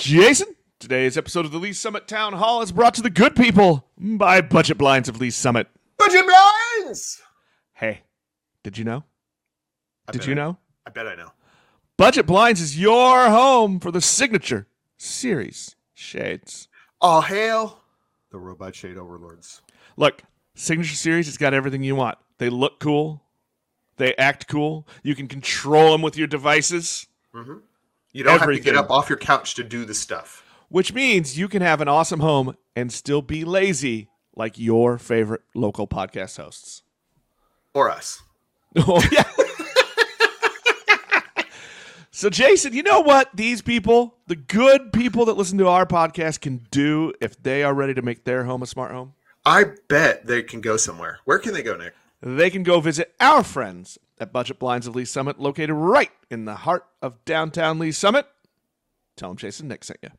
Jason. Today's episode of the Lee Summit Town Hall is brought to the good people by Budget Blinds of Lee Summit. Budget blinds. Hey, did you know? I Did you I- know? I bet I know. Budget Blinds is your home for the signature series shades. All hail the robot shade overlords. Look, signature series has got everything you want. They look cool. They act cool. You can control them with your devices, mm-hmm. You don't have to get up off your couch to do the stuff. which means you can have an awesome home and still be lazy like your favorite local podcast hosts. Or us. Oh, yeah. so, Jason, you know what these people, the good people that listen to our podcast, can do if they are ready to make their home a smart home? I bet they can go somewhere. Where can they go, Nick? They can go visit our friends at Budget Blinds of Lee Summit, located right in the heart of downtown Lee Summit. Tell them Jason Nick sent you.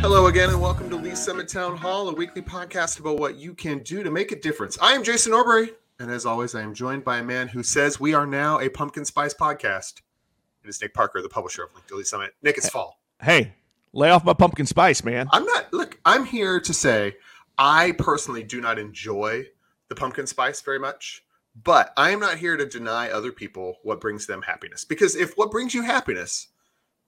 Hello again, and welcome to Lee Summit Town Hall, a weekly podcast about what you can do to make a difference. I am Jason Orbury, and as always, I am joined by a man who says we are now a pumpkin spice podcast. It is Nick Parker, the publisher of Link to Lee Summit. Nick, it's fall. Hey, lay off my pumpkin spice, man. I'm not look, I'm here to say I personally do not enjoy the pumpkin spice very much, but I am not here to deny other people what brings them happiness. Because if what brings you happiness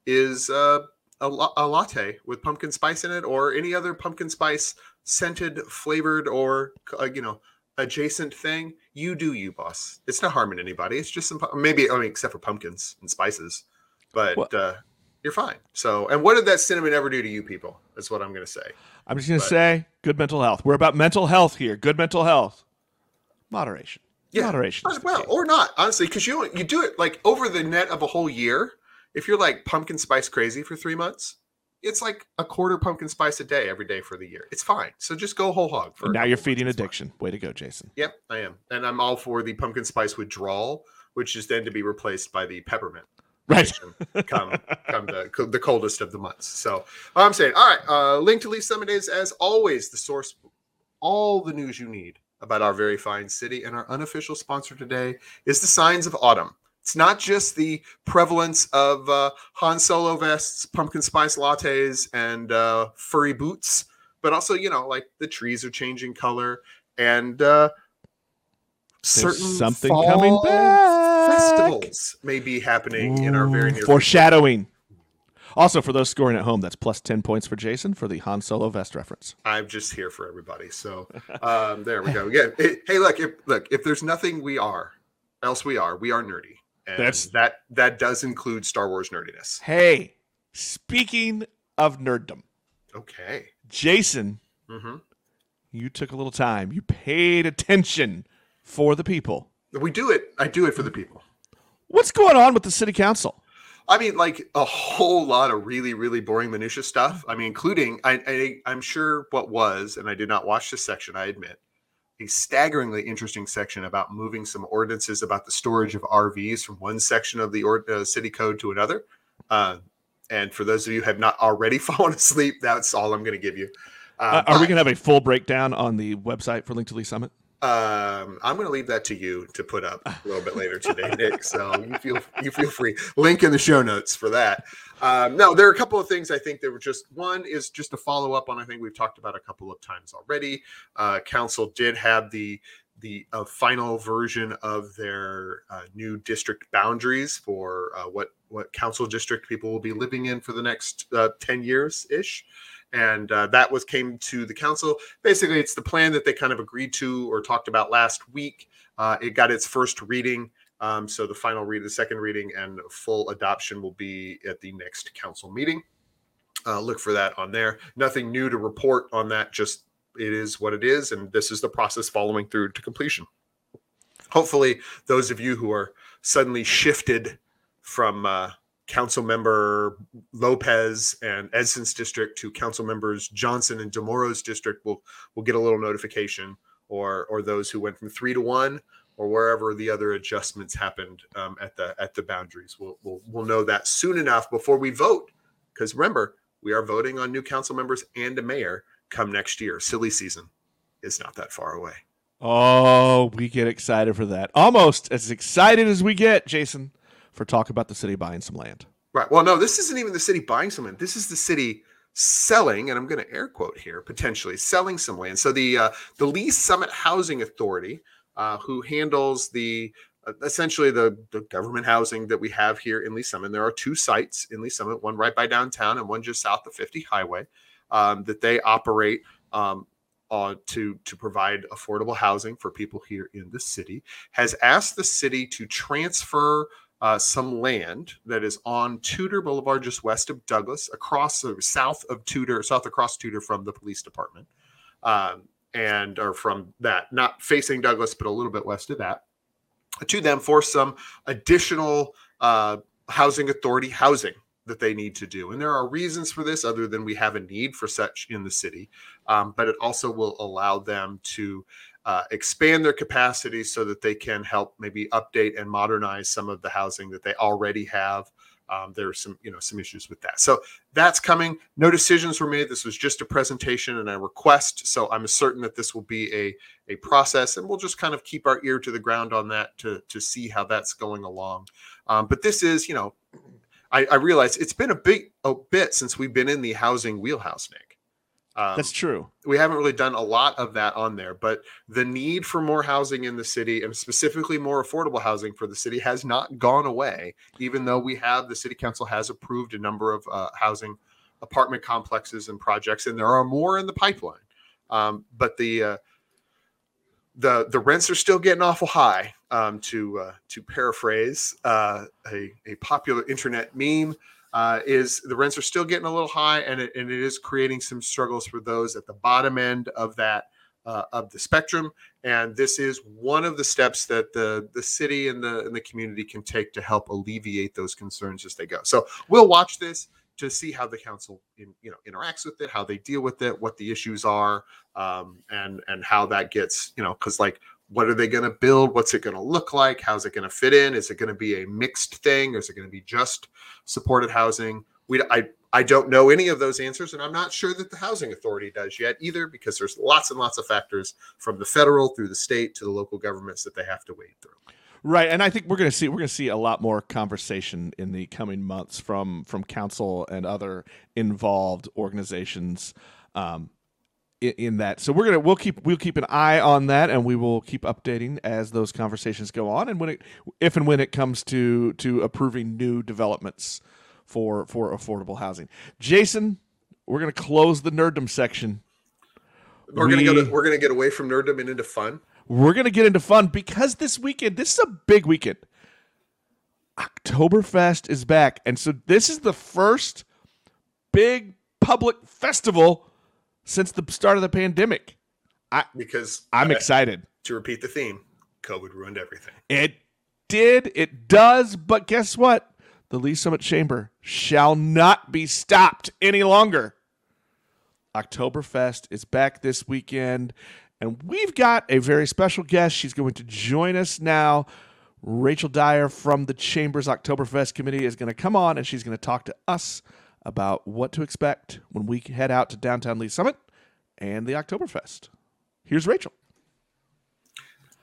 is uh, a, la- a latte with pumpkin spice in it or any other pumpkin spice scented, flavored, or uh, you know, adjacent thing, you do you, boss. It's not harming anybody. It's just some maybe I mean except for pumpkins and spices, but Well- uh, you're fine. So, and what did that cinnamon ever do to you people? That's what I'm going to say. I'm just going to say good mental health. We're about mental health here. Good mental health. Moderation. Yeah. Moderation. well, or not honestly, because you you do it like over the net of a whole year. If you're like pumpkin spice crazy for three months, it's like a quarter pumpkin spice a day every day for the year. It's fine. So just go whole hog. For now you're feeding fine. addiction. Way to go, Jason. Yep, I am, and I'm all for the pumpkin spice withdrawal, which is then to be replaced by the peppermint. Right. come come the, the coldest of the months. So I'm saying, all right, uh, link to Lee Summit is as always the source, all the news you need about our very fine city. And our unofficial sponsor today is the Signs of Autumn. It's not just the prevalence of uh, Han Solo vests, pumpkin spice lattes, and uh, furry boots, but also you know like the trees are changing color and uh, certain something fall coming back. Festivals may be happening in our very Ooh, near future. foreshadowing. Also, for those scoring at home, that's plus 10 points for Jason for the Han Solo vest reference. I'm just here for everybody. So um, there we go. Yeah. It- hey, look, if look, if there's nothing we are, else we are, we are nerdy. And That's- that that does include Star Wars nerdiness. Hey, speaking of nerddom, Okay. Jason, hmm you took a little time. You paid attention for the people. We do it. I do it for the people. What's going on with the city council? I mean, like a whole lot of really, really boring minutia stuff. I mean, including I, I I'm sure what was, and I did not watch this section. I admit, a staggeringly interesting section about moving some ordinances about the storage of RVs from one section of the ord- uh, city code to another. Uh, and for those of you who have not already fallen asleep, that's all I'm going to give you. Uh, Uh, are we going to have a full breakdown on the website for Link to Lee Summit? Um, I'm going to leave that to you to put up a little bit later today, Nick. So you feel you feel free. Link in the show notes for that. Um, no, there are a couple of things I think that were just one is just to follow up on. I think we've talked about a couple of times already. Uh, council did have the the uh, final version of their uh, new district boundaries for uh, what what council district people will be living in for the next uh, ten years ish and uh, that was came to the council. Basically it's the plan that they kind of agreed to or talked about last week. Uh, it got its first reading um, so the final read the second reading and full adoption will be at the next council meeting. Uh, look for that on there. Nothing new to report on that just it is what it is and this is the process following through to completion. Hopefully those of you who are suddenly shifted from uh, council member Lopez and Edson's district to council members Johnson and Demoro's district will will get a little notification, or or those who went from three to one, or wherever the other adjustments happened um, at the at the boundaries. We'll, we'll we'll know that soon enough before we vote, because remember we are voting on new council members and a mayor come next year. Silly season is not that far away. Oh, we get excited for that. Almost as excited as we get, Jason, for talk about the city buying some land. Right. Well, no, this isn't even the city buying some land. This is the city selling, and I'm going to air quote here, potentially selling some land. So the uh, the Lee Summit Housing Authority, uh, who handles the uh, essentially the, the government housing that we have here in Lee Summit. There are two sites in Lee Summit, one right by downtown and one just south of 50 Highway, um, that they operate um, uh, to to provide affordable housing for people here in the city. Has asked the city to transfer. Uh, some land that is on Tudor Boulevard, just west of Douglas, across the south of Tudor, south across Tudor from the police department, um, and or from that, not facing Douglas, but a little bit west of that to them for some additional uh, housing authority housing that they need to do. And there are reasons for this other than we have a need for such in the city, um, but it also will allow them to uh, expand their capacity so that they can help maybe update and modernize some of the housing that they already have. Um, there are some you know some issues with that. So that's coming. No decisions were made. This was just a presentation and a request. So i'm certain that this will be a a process and we'll just kind of keep our ear to the ground on that to to see how that's going along. Um, but this is you know I, I realize it's been a big a bit since we've been in the housing wheelhouse nick um, That's true. We haven't really done a lot of that on there, but the need for more housing in the city and specifically more affordable housing for the city has not gone away, even though we have the city council has approved a number of uh, housing apartment complexes and projects, and there are more in the pipeline. Um, but the uh, the the rents are still getting awful high. Um, to uh, to paraphrase uh, a a popular internet meme, uh, is the rents are still getting a little high, and it, and it is creating some struggles for those at the bottom end of that uh, of the spectrum. And this is one of the steps that the the city and the and the community can take to help alleviate those concerns as they go. So we'll watch this to see how the council in, you know interacts with it, how they deal with it, what the issues are, um, and and how that gets you know because like what are they going to build? What's it going to look like? How's it going to fit in? Is it going to be a mixed thing? Or is it going to be just supported housing? We, I, I don't know any of those answers, and I'm not sure that the housing authority does yet either, because there's lots and lots of factors from the federal through the state to the local governments that they have to wade through. Right, and I think we're going to see we're going to see a lot more conversation in the coming months from from council and other involved organizations um, in, that. So we're gonna we'll keep we'll keep an eye on that, and we will keep updating as those conversations go on, and when it if and when it comes to to approving new developments for for affordable housing. Jason, we're gonna close the nerddom section. We're we, gonna go. To, we're gonna get away from nerddom and into fun. We're gonna get into fun because this weekend, this is a big weekend. Oktoberfest is back, and so this is the first big public festival since the start of the pandemic. I because I'm uh, excited. To repeat the theme, COVID ruined everything. It did, it does, but guess what? The Lee Summit Chamber shall not be stopped any longer. Oktoberfest is back this weekend, and we've got a very special guest. She's going to join us now. Rachel Dyer from the Chamber's Oktoberfest Committee is going to come on and she's going to talk to us about what to expect when we head out to downtown Lee Summit and the Oktoberfest. Here's Rachel.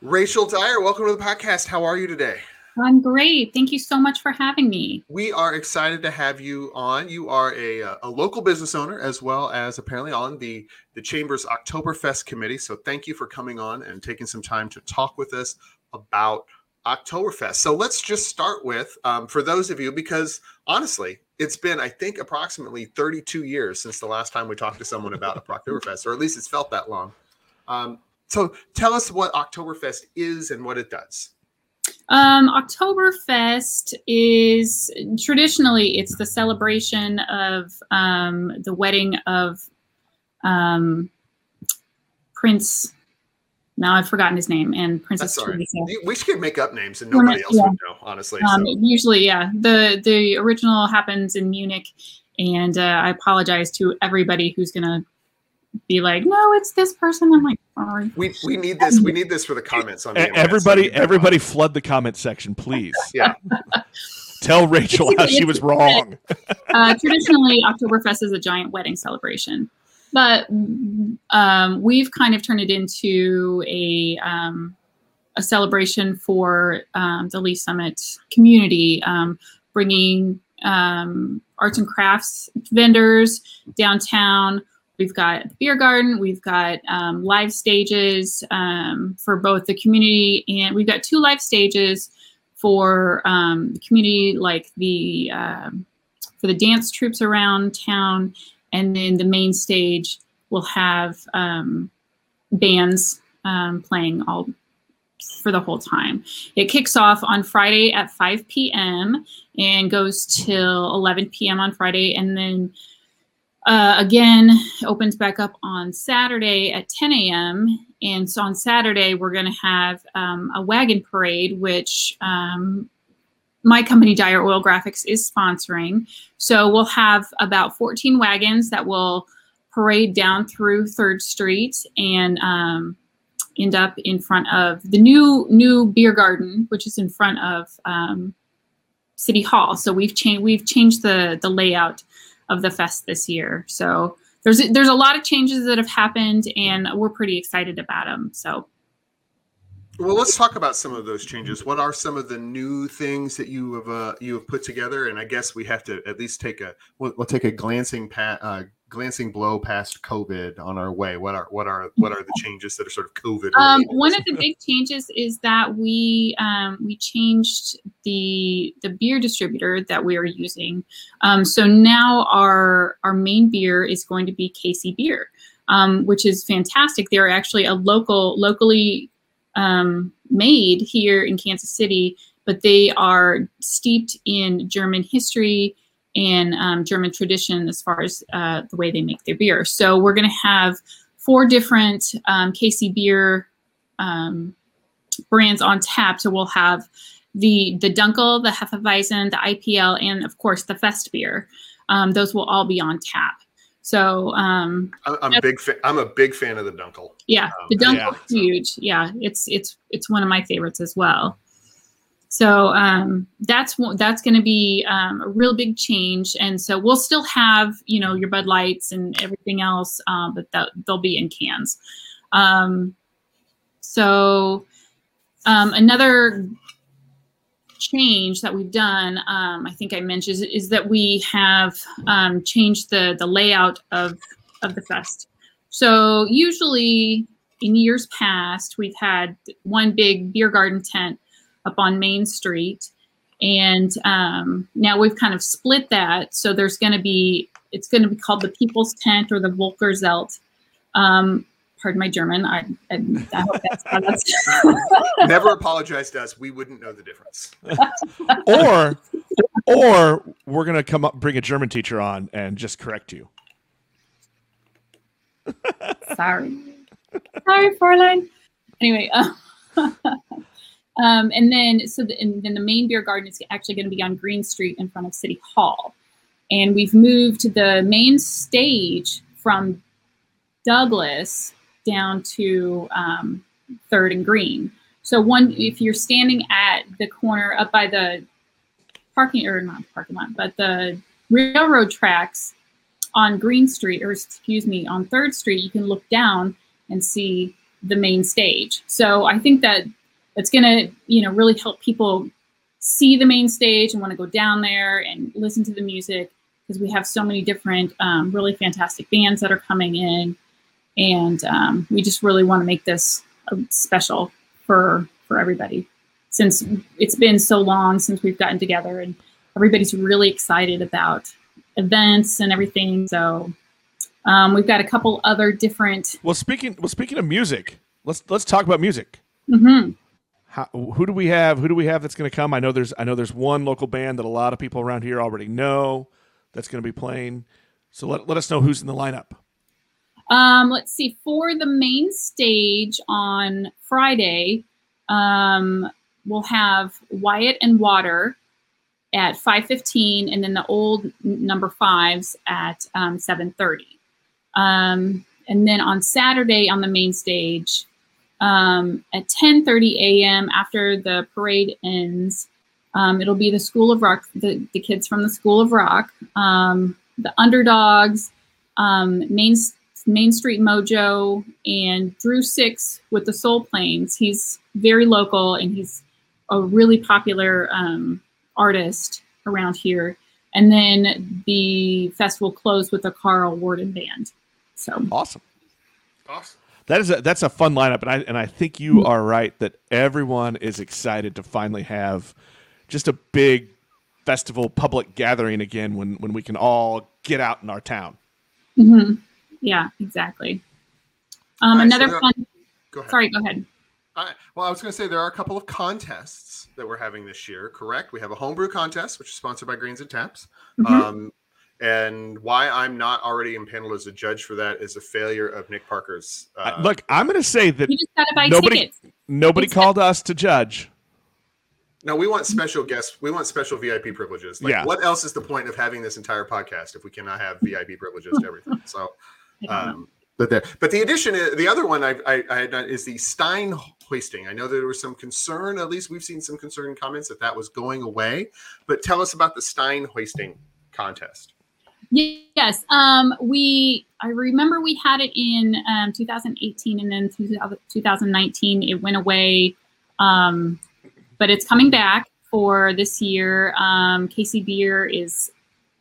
Rachel Dyer, welcome to the podcast. How are you today? I'm great. Thank you so much for having me. We are excited to have you on. You are a, uh, a local business owner as well as apparently on the, the Chamber's Oktoberfest committee. So thank you for coming on and taking some time to talk with us about Oktoberfest. So let's just start with, um, for those of you, because honestly, it's been, I think, approximately 32 years since the last time we talked to someone about a Oktoberfest, or at least it's felt that long. Um, so tell us what Oktoberfest is and what it does. Um, Oktoberfest is traditionally it's the celebration of um, the wedding of um, Prince now I've forgotten his name and Princess Teresa. We should make up names and nobody else yeah. would know, honestly. Um, so. Usually, yeah. The the original happens in Munich, and uh, I apologize to everybody who's gonna be like, no, it's this person. I'm like, sorry. We we need this. We need this for the comments on the everybody. So everybody, flood the comment section, please. yeah. Tell Rachel how she was wrong. uh, traditionally, Oktoberfest is a giant wedding celebration but um, we've kind of turned it into a um, a celebration for um, the Lee Summit community, um, bringing um, arts and crafts vendors downtown. We've got beer garden. We've got um, live stages for both the community and we've got two live stages for the community, like the for the dance troops around town, and then the main stage will have um, bands um, playing all for the whole time. It kicks off on Friday at 5 p.m. and goes till 11 p.m. on Friday, and then uh, again opens back up on Saturday at 10 a.m. And so on Saturday we're going to have um, a wagon parade, which um, my company Dire Oil Graphics is sponsoring. So we'll have about 14 wagons that will parade down through Third Street and um, end up in front of the new new beer garden, which is in front of um, City Hall. So we've changed we've changed the the layout of the fest this year. So there's there's a lot of changes that have happened, and we're pretty excited about them. So. Well, let's talk about some of those changes. What are some of the new things that you have uh, you have put together? And I guess we have to at least take a we'll, we'll take a glancing pat uh, glancing blow past COVID on our way? What are what are what are the changes that are sort of COVID? Um, one of the big changes is that we um, we changed the the beer distributor that we are using. Um, so now our our main beer is going to be KC Bier, um, which is fantastic. They're actually a local locally um, made here in Kansas City, but they are steeped in German history and um, German tradition as far as uh, the way they make their beer. So we're going to have four different um, KC Bier um, brands on tap. So we'll have the the Dunkel, the Hefeweizen, the IPL, and of course the Fest beer. Um, those will all be on tap. So um, I'm a big fan. I'm a big fan of the Dunkel. Yeah, um, the Dunkel yeah. huge. Yeah, it's it's it's one of my favorites as well. So um, that's that's going to be um, a real big change, and so we'll still have you know your Bud Lights and everything else, uh, but that, they'll be in cans. Um, so um, another change that we've done, um, I think I mentioned, is, is that we have um, changed the the layout of of the fest. So usually in years past, we've had one big beer garden tent up on Main Street. And um, now we've kind of split that. So there's going to be, it's going to be called the People's Tent or the Volkerzelt. Um, pardon my German. I, I, I hope that's, that's Never apologize to us. We wouldn't know the difference. or, or we're going to come up, bring a German teacher on and just correct you. Sorry. Sorry, Fräulein. Anyway, uh, um, and then, so the, and then the main beer garden is actually going to be on Green Street in front of City Hall. And we've moved the main stage from Douglas down to um, Third and Green. So one, if you're standing at the corner up by the parking or not parking lot, but the railroad tracks on Green Street, or excuse me, on Third Street, you can look down and see the main stage. So I think that it's going to you know really help people see the main stage and want to go down there and listen to the music because we have so many different um, really fantastic bands that are coming in and um, we just really want to make this special for for everybody since it's been so long since we've gotten together and everybody's really excited about events and everything so um, we've got a couple other different well speaking well speaking of music let's let's talk about music mm-hmm. How, who do we have? Who do we have that's going to come? I know there's I know there's one local band that a lot of people around here already know that's going to be playing. So let, let us know who's in the lineup. Um, let's see. For the main stage on Friday, um, we'll have Wyatt and Water at 5:15, and then the old number fives at um, 7:30. Um, and then on Saturday on the main stage, um, at 10:30 a.m. after the parade ends. Um, it'll be the School of Rock, the, the kids from the School of Rock, the Underdogs, um, Main Main Street Mojo, and Drew Six with the Soul Planes. He's very local, and he's a really popular um, artist around here. And then the festival closed with the Carl Worden band. So awesome. Awesome. That is a, that's a fun lineup, and I and I think you are right that everyone is excited to finally have just a big festival public gathering again when when we can all get out in our town. hmm Yeah, exactly. Um, All right, so another there- fun. Go ahead. Sorry, go ahead. All right. Well, I was going to say there are a couple of contests that we're having this year. Correct. We have a homebrew contest, which is sponsored by Grains and Taps. Mhm. Um, and why I'm not already impaneled as a judge for that is a failure of Nick Parker's. Uh, I- Look, I'm going to say that you just buy nobody- tickets. nobody it's- called us to judge. no, we want special guests. We want special VIP privileges. Like, Yeah. What else is the point of having this entire podcast if we cannot have VIP privileges to everything? So, I don't know. Um, but there, but the addition, is, the other one I, I, I had done is the Stein hoisting. I know there was some concern. At least we've seen some concern comments that that was going away. But tell us about the Stein hoisting contest. Yes. Um, we I remember we had it in um, 2018 and then 2019 it went away. Um, but it's coming back for this year. Um, KC Bier is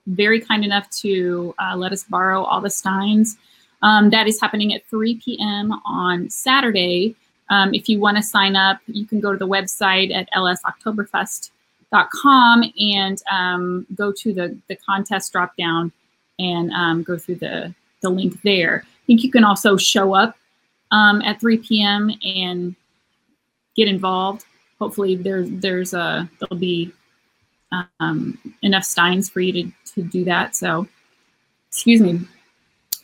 very kind enough to uh, let us borrow all the steins. Um, that is happening at 3 p.m. on Saturday. Um, if you want to sign up, you can go to the website at lsoctoberfest.com and um, go to the, the contest drop down and um, go through the, the link there. I think you can also show up um, at 3 p.m. and get involved. Hopefully, there's there's a there'll be um, enough steins for you to, to do that. So, excuse me.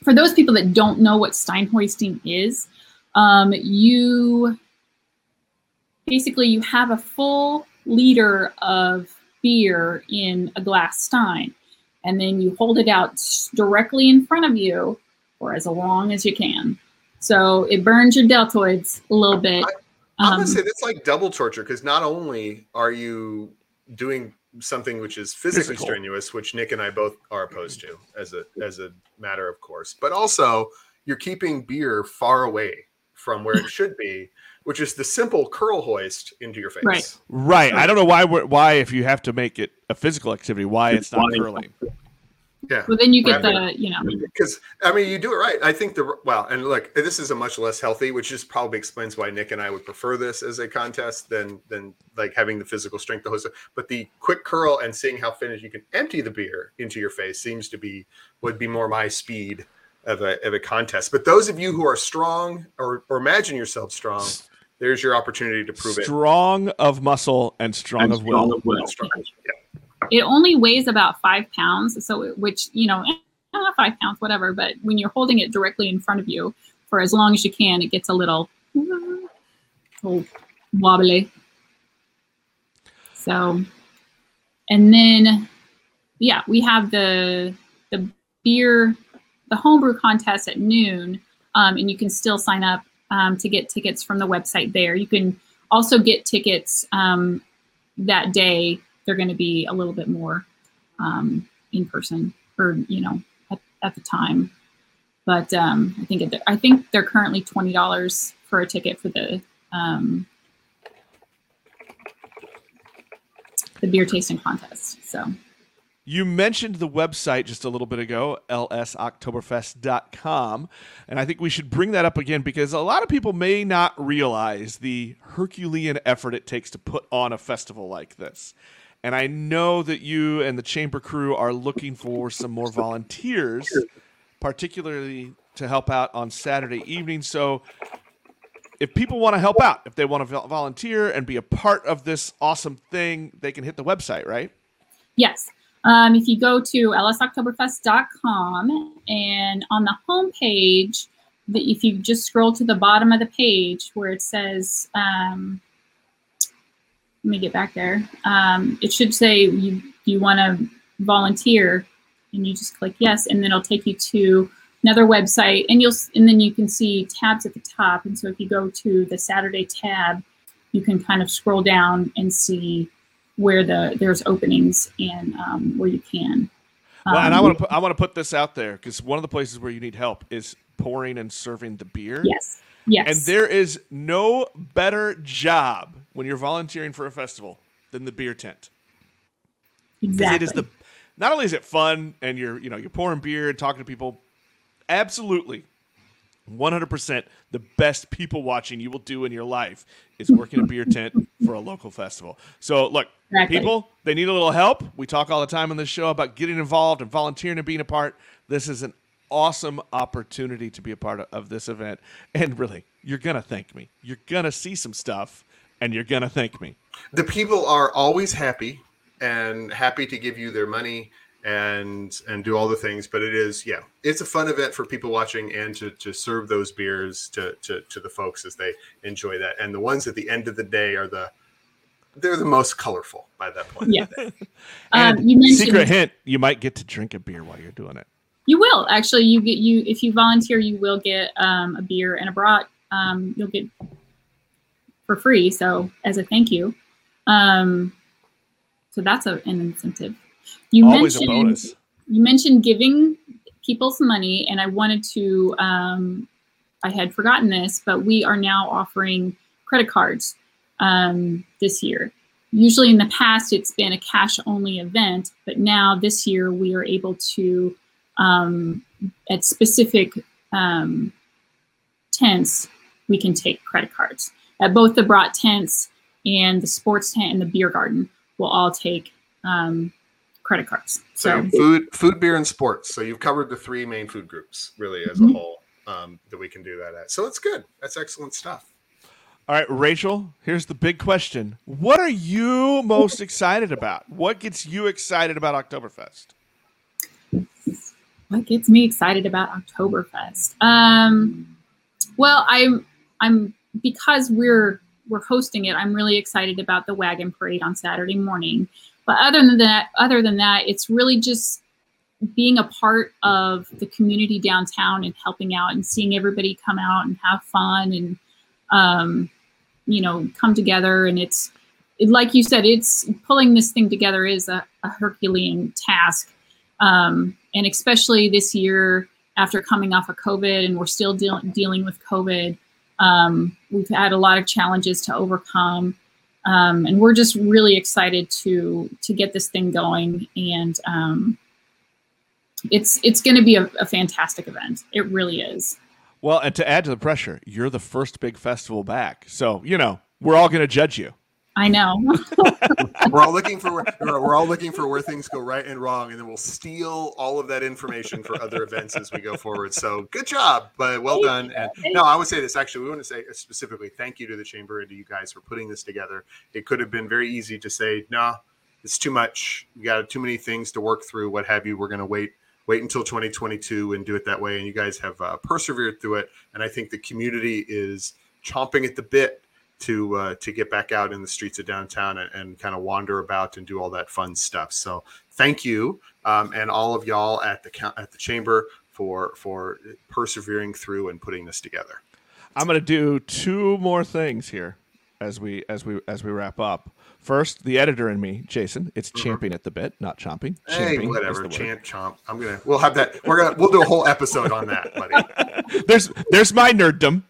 For those people that don't know what stein hoisting is, um, you basically you have a full liter of beer in a glass stein and then you hold it out directly in front of you for as long as you can. So it burns your deltoids a little bit. I'm Um, gonna say that's like double torture because not only are you doing something which is physically Physical. strenuous, which Nick and I both are opposed to as a as a matter of course, but also you're keeping beer far away from where it should be, which is the simple curl hoist into your face. Right. Right. I don't know why why if you have to make it a physical activity, why it's not curling. Yeah. well, then you get Right. the, you know, Because I mean, you do it right. I think the well, and look, this is a much less healthy, which just probably explains why Nick and I would prefer this as a contest than than like having the physical strength to host it. But the quick curl and seeing how finished you can empty the beer into your face seems to be would be more my speed of a of a contest. But those of you who are strong or or imagine yourself strong, there's your opportunity to prove it. Strong of muscle and strong of will. Strong. Yeah. It only weighs about five pounds. So, which, you know, five pounds, whatever, but when you're holding it directly in front of you for as long as you can, it gets a little, little wobbly. So, and then, yeah, we have the the beer, the homebrew contest at noon, um, and you can still sign up um, to get tickets from the website there. You can also get tickets um, that day. They're going to be a little bit more um, in person, or you know, at, at the time. But um, I think I think they're currently twenty dollars for a ticket for the um, the beer tasting contest. So You mentioned the website just a little bit ago, lsoctoberfest.com. And I think we should bring that up again because a lot of people may not realize the Herculean effort it takes to put on a festival like this. And I know that you and the chamber crew are looking for some more volunteers, particularly to help out on Saturday evening. So if people want to help out, if they want to volunteer and be a part of this awesome thing, they can hit the website, right? Yes. Um, if you go to lsoctoberfest.com and on the homepage, if you just scroll to the bottom of the page where it says, um, let me get back there. Um, it should say you you want to volunteer, and you just click yes, and then it'll take you to another website, and you'll and then you can see tabs at the top. And so if you go to the Saturday tab, you can kind of scroll down and see where the there's openings and um, where you can. Well, and I Um, want to put I want to put this out there because one of the places where you need help is pouring and serving the beer. Yes. Yes. And there is no better job when you're volunteering for a festival than the beer tent. exactly. It is the not only is it fun and you're you know you're pouring beer and talking to people, absolutely, one hundred percent the best people watching you will do in your life is working a beer tent for a local festival. So look, Exactly. people they need a little help. We talk all the time on this show about getting involved and volunteering and being a part. This is an awesome opportunity to be a part of, of this event, and really, you're gonna thank me. You're gonna see some stuff, and you're gonna thank me. the people are always happy and happy to give you their money and and do all the things but it is yeah it's a fun event for people watching and to to serve those beers to to, to the folks as they enjoy that and the ones at the end of the day are the they're the most colorful by that point Yeah. Um, you mentioned secret hint: you might get to drink a beer while you're doing it. You will actually. You get you if you volunteer, you will get um, a beer and a brat. Um, you'll get for free. So as a thank you, um, so that's a, an incentive. You Always a mentioned bonus. you mentioned giving people some money, and I wanted to. Um, I had forgotten this, but we are now offering credit cards um, this year. Usually in the past, it's been a cash only event, but now this year we are able to, um, at specific um, tents, we can take credit cards. At both the Brat tents and the sports tent and the beer garden, we'll all take um, credit cards. so So, food food beer and sports so you've covered the three main food groups really as Mhm. a whole um, that we can do that at so it's good that's excellent stuff All right, Rachel, here's the big question. What are you most excited about? What gets you excited about Oktoberfest? What gets me excited about Oktoberfest? Um, well, I'm I'm because we're we're hosting it. I'm really excited about the wagon parade on Saturday morning. But other than that, other than that, it's really just being a part of the community downtown and helping out and seeing everybody come out and have fun and um, you know come together. And it's it, like you said, it's pulling this thing together is a, a Herculean task um, and especially this year after coming off of COVID, and we're still deal- dealing with COVID. Um, we've had a lot of challenges to overcome, um, and we're just really excited to to get this thing going. And um, it's it's going to be a, a fantastic event. It really is. Well, and to add to the pressure, you're the first big festival back. So, you know, we're all going to judge you. I know. we're all looking for where, we're all looking for where things go right and wrong and then we'll steal all of that information for other events as we go forward. So good job but well done. and no i would say this actually we want to say specifically thank you to the chamber and to you guys for putting this together. It could have been very easy to say no it's too much. We got too many things to work through what have you. We're going to wait wait until 2022 and do it that way and you guys have uh, persevered through it and i think the community is chomping at the bit to uh, to get back out in the streets of downtown and, and kind of wander about and do all that fun stuff. So thank you um, and all of y'all at the at the chamber for for persevering through and putting this together. I'm going to do two more things here as we as we as we wrap up. First, the editor and me, Jason, it's champing at the bit, not chomping. Mm-hmm. Hey, Champing whatever, word. chomp. I'm gonna we'll have that. We're gonna we'll do a whole episode on that, buddy. there's there's my nerddom.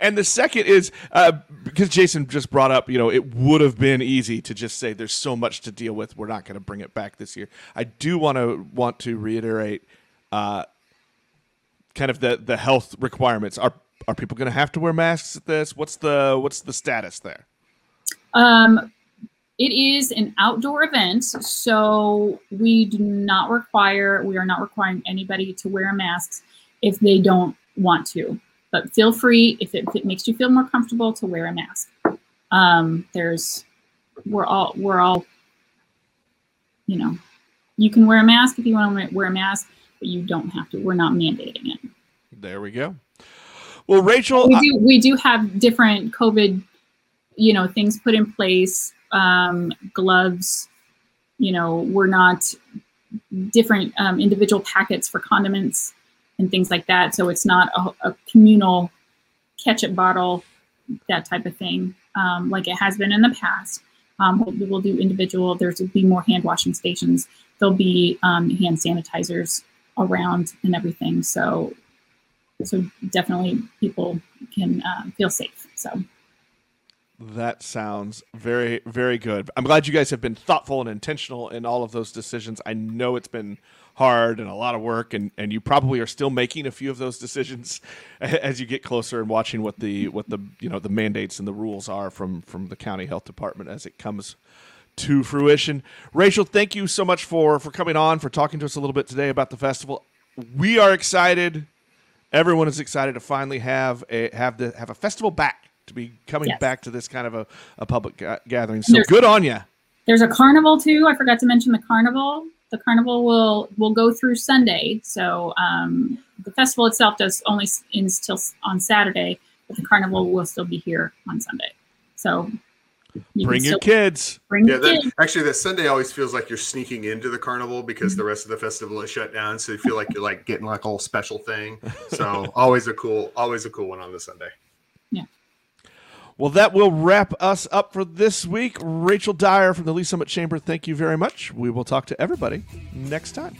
and the second is uh, because Jason just brought up, you know, it would have been easy to just say there's so much to deal with. We're not going to bring it back this year. I do want to want to reiterate, uh, kind of the the health requirements. Are are people going to have to wear masks at this? What's the what's the status there? Um, it is an outdoor event, so we do not require we are not requiring anybody to wear masks if they don't want to. But feel free if it, if it makes you feel more comfortable to wear a mask. Um, there's we're all we're all you know you can wear a mask if you want to wear a mask, but you don't have to. We're not mandating it. There we go. Well, Rachel, we do we do have different COVID, you know, things put in place. Um, gloves, you know, we're not different um, individual packets for condiments and things like that. So it's not a, a communal ketchup bottle, that type of thing, um, like it has been in the past. Um, we'll, we'll do individual. There's will be more hand washing stations. There'll be um, hand sanitizers around and everything. So so definitely people can uh, feel safe. So That sounds very, very good. I'm glad you guys have been thoughtful and intentional in all of those decisions. I know it's been hard and a lot of work, and, and you probably are still making a few of those decisions as you get closer and watching what the what the you know the mandates and the rules are from from the county health department as it comes to fruition. Rachel, thank you so much for for coming on for talking to us a little bit today about the festival. We are excited. Everyone is excited to finally have a have the have a festival back to be coming Yes. back to this kind of a, a public ga- gathering. So There's- good on you. there's a carnival too. I forgot to mention the carnival. The carnival will will go through Sunday. So um, the festival itself does only till on Saturday, but the carnival will still be here on Sunday. So you Bring your kids. bring Yeah, your that, kids. actually, that Sunday always feels like you're sneaking into the carnival because the mm-hmm. rest of the festival is shut down. So you feel like you're like getting like a whole special thing. So always a cool, always a cool one on the Sunday. Yeah. Well, that will wrap us up for this week. Rachel Dyer from the Lee Summit Chamber, thank you very much. We will talk to everybody next time.